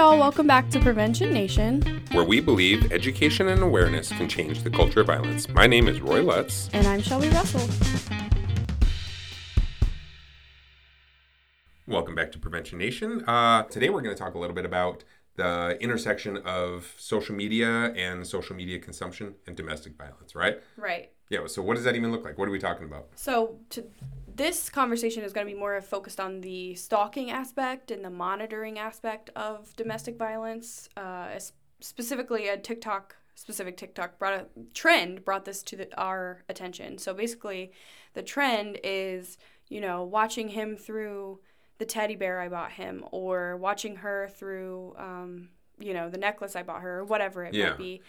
y'all. Welcome back to Prevention Nation. where we believe education and awareness can change the culture of violence. My name is Roy Lutz. And I'm Shelby Russell. Welcome back to Prevention Nation. Uh, today we're going to talk a little bit about the intersection of social media and social media consumption and domestic violence, right? Right. Yeah, so what does that even look like? What are we talking about? So, to, this conversation is going to be more focused on the stalking aspect and the monitoring aspect of domestic violence. Uh, specifically, a TikTok specific TikTok brought a trend brought this to the, our attention. So basically, the trend is you know watching him through the teddy bear I bought him, or watching her through um, you know the necklace I bought her, or whatever it Yeah. might be.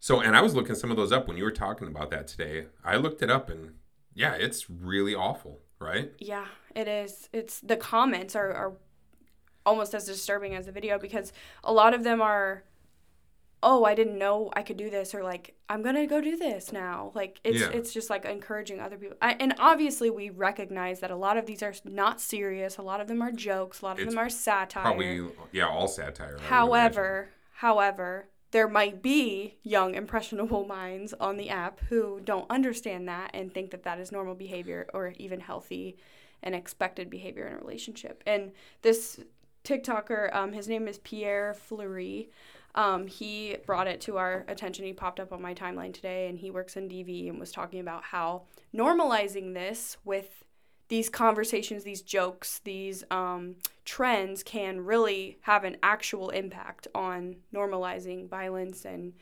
So, and I was looking some of those up when you were talking about that today. I looked it up and yeah, it's really awful, right? Yeah, it is. It's the comments are, are almost as disturbing as the video because a lot of them are, oh, I didn't know I could do this, or like I'm gonna go do this now. Like it's Yeah. it's just like encouraging other people. I, and obviously, we recognize that a lot of these are not serious. A lot of them are jokes. A lot of It's them are satire. Probably, yeah, all satire. However, however, there might be young impressionable minds on the app who don't understand that and think that that is normal behavior or even healthy and expected behavior in a relationship. And this TikToker, um, his name is Pierre Fleury. Um, he brought it to our attention. He popped up on my timeline today, and he works in DV and was talking about how normalizing this with these conversations, these jokes, these um, trends can really have an actual impact on normalizing violence and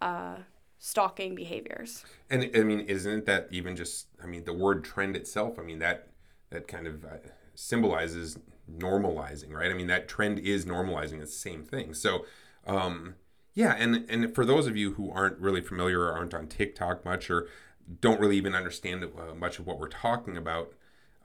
uh, stalking behaviors. And I mean, isn't that even just? I mean, the word trend itself. I mean, that that kind of uh, symbolizes normalizing, right? I mean, that trend is normalizing. It's the same thing. So, um, yeah. And and for those of you who aren't really familiar or aren't on TikTok much or don't really even understand uh, much of what we're talking about,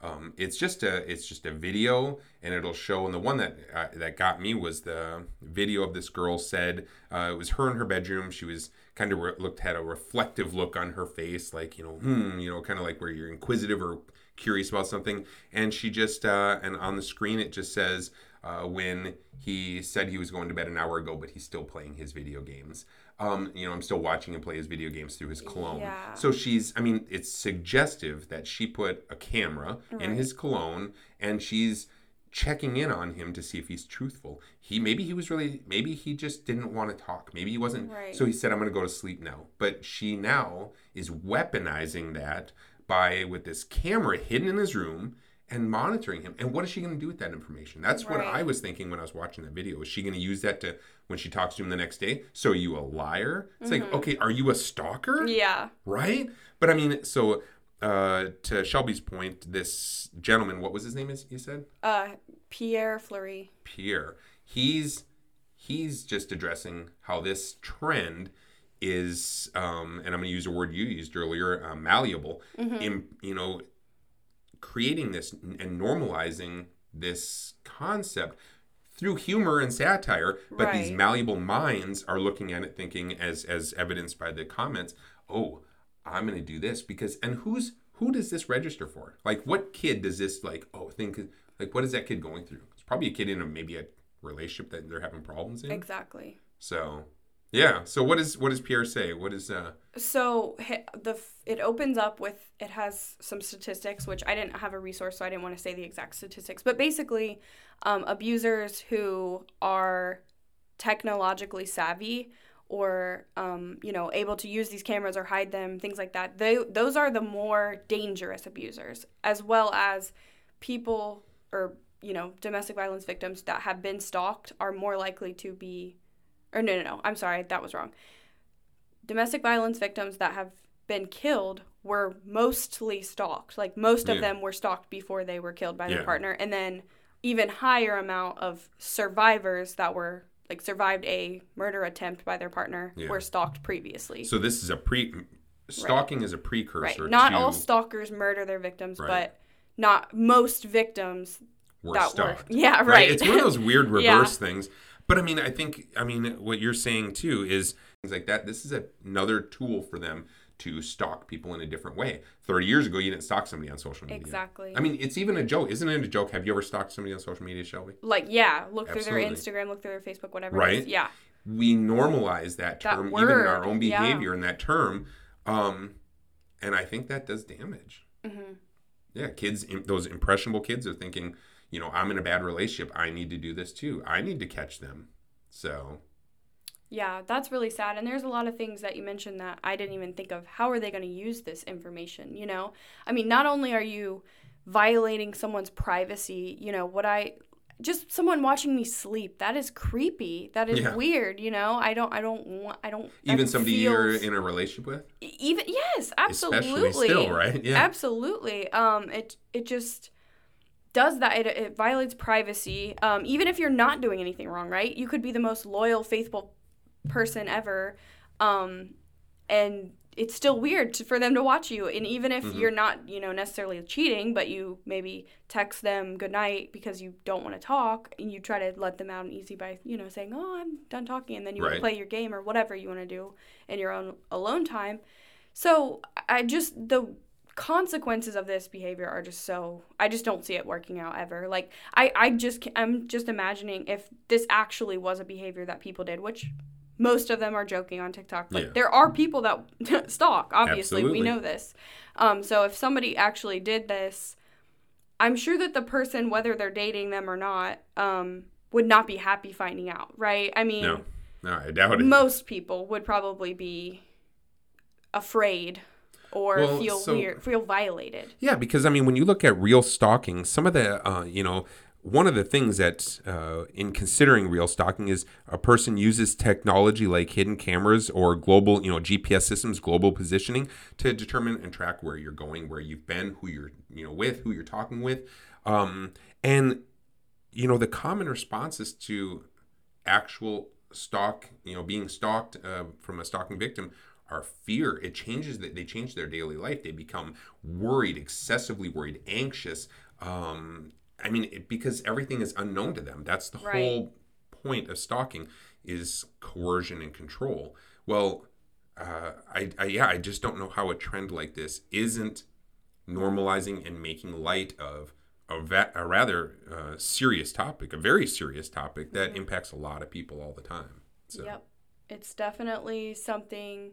um, it's just a it's just a video, and it'll show. And the one that uh, that got me was the video of this girl said uh, it was her in her bedroom. She was kind of re- looked had a reflective look on her face, like you know, hmm, you know, kind of like where you're inquisitive or curious about something. And she just uh, and on the screen it just says uh, when he said he was going to bed an hour ago, but he's still playing his video games. Um, you know, I'm still watching him play his video games through his cologne. Yeah. So she's, I mean, it's suggestive that she put a camera in his cologne and she's checking in on him to see if he's truthful. He maybe he was really maybe he just didn't want to talk. Maybe he wasn't. Right. So he said, "I'm going to go to sleep now." But she now is weaponizing that by with this camera hidden in his room and monitoring him. And what is she going to do with that information? That's what I was thinking when I was watching that video. Is she going to use that to when she talks to him the next day? So are you a liar? It's like, okay, are you a stalker? Yeah. right? But I mean, so uh, to Shelby's point, this gentleman, what was his name? Is you said Uh, Pierre Fleury. Pierre. He's he's just addressing how this trend is, um, and I'm going to use a word you used earlier, uh, malleable. In you know, creating this and normalizing this concept through humor and satire but these malleable minds are looking at it thinking as as evidenced by the comments oh i'm going to do this because and who's who does this register for like what kid does this like oh think like what is that kid going through it's probably a kid in a maybe a relationship that they're having problems in Exactly. so yeah so what is what does pierre say? What is uh So the it opens up with it has some statistics which I didn't have a resource so I didn't want to say the exact statistics but basically um, abusers who are technologically savvy or um, you know able to use these cameras or hide them things like that they those are the more dangerous abusers as well as people or you know domestic violence victims that have been stalked are more likely to be or no no no I'm sorry that was wrong domestic violence victims that have been killed were mostly stalked. Like most of Yeah. them were stalked before they were killed by their partner, and then even higher amount of survivors that were like survived a murder attempt by their partner Yeah. were stalked previously. so this is a pre stalking is a precursor. right. Not to all stalkers murder their victims, Right. but not most victims were that stalked. were. Yeah, right. It's one of those weird Yeah. reverse things. But I mean, I think, I mean, what you're saying too is things like that. This is a, another tool for them to stalk people in a different way. 30 years ago, you didn't stalk somebody on social media. Exactly. I mean, it's even a joke. Isn't it a joke? Have you ever stalked somebody on social media, Shelby? like yeah, look Absolutely. through their Instagram, look through their Facebook, whatever. Right. Yeah. We normalize that That term, even in our own yeah. behavior in that term. Um, and I think that does damage. hmm Yeah, kids, those impressionable kids are thinking, you know, I'm in a bad relationship. I need to do this too. I need to catch them. So, Yeah, that's really sad. And there's a lot of things that you mentioned that I didn't even think of. How are they going to use this information? You know, I mean, not only are you violating someone's privacy, you know, what I just someone watching me sleep that is creepy that is Yeah. weird you know i don't i don't want i don't even somebody you're in a relationship with, even yes absolutely especially still, right? Yeah. absolutely um it it just does that it, it violates privacy um even if you're not doing anything wrong right you could be the most loyal faithful person ever um and it's still weird to, for them to watch you and even if Mhm. you're not you know necessarily cheating but you maybe text them good night because you don't want to talk and you try to let them out and easy by you know saying oh i'm done talking and then you Right. play your game or whatever you want to do in your own alone time so i just the consequences of this behavior are just so i just don't see it working out ever like i i just i'm just imagining if this actually was a behavior that people did which most of them are joking on TikTok, but Yeah. there are people that stalk. Obviously, Absolutely. we know this. Um, so if somebody actually did this, I'm sure that the person, whether they're dating them or not, um, would not be happy finding out, right? I mean, No, no, I doubt it. most people would probably be afraid or Well, feel so- weird, feel violated. Yeah, because I mean, when you look at real stalking, some of the, uh, you know, one of the things that, uh, in considering real stalking, is a person uses technology like hidden cameras or global, you know, GPS systems, global positioning to determine and track where you're going, where you've been, who you're, you know, with, who you're talking with, um, and you know, the common responses to actual stalk, you know, being stalked uh, from a stalking victim are fear. It changes that they change their daily life. They become worried, excessively worried, anxious. Um, I mean, it, because everything is unknown to them. That's the Right. whole point of stalking is coercion and control. Well, uh, I, I yeah, I just don't know how a trend like this isn't normalizing and making light of a, va- a rather uh, serious topic, a very serious topic that impacts a lot of people all the time. So, Yep. It's definitely something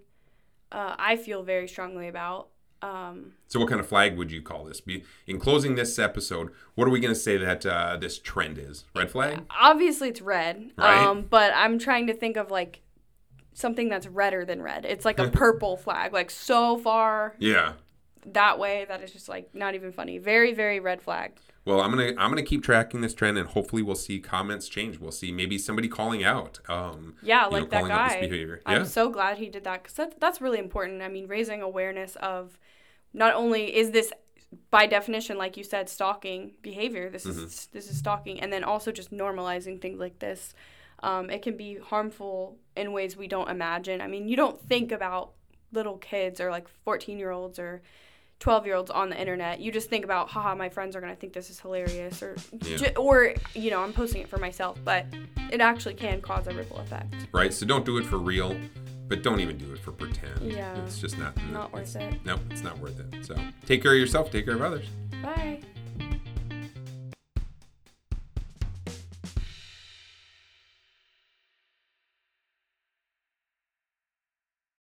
uh, I feel very strongly about. Um, so what kind of flag would you call this? Be, in closing this episode, what are we going to say that uh, this trend is? Red flag? obviously, it's red. Right. Um, but I'm trying to think of like something that's redder than red. It's like a purple flag, like so far Yeah. that way that is just like not even funny. Very, very red flag. Well, I'm gonna I'm gonna keep tracking this trend, and hopefully we'll see comments change. We'll see maybe somebody calling out. Um, Yeah, you know, like that guy. behavior. I'm so glad he did that because that's, that's really important. I mean, raising awareness of not only is this by definition, like you said, stalking behavior. This Mm-hmm. is this is stalking, and then also just normalizing things like this. Um, it can be harmful in ways we don't imagine. I mean, you don't think about little kids or like 14 year olds or 12 year olds on the internet. You just think about, haha, my friends are going to think this is hilarious, or, Yeah. ju- or, you know, I'm posting it for myself, but it actually can cause a ripple effect. right? So don't do it for real, but don't even do it for pretend. Yeah. It's just not. Not worth it. No, it's not worth it. So take care of yourself. Take care of others. Bye.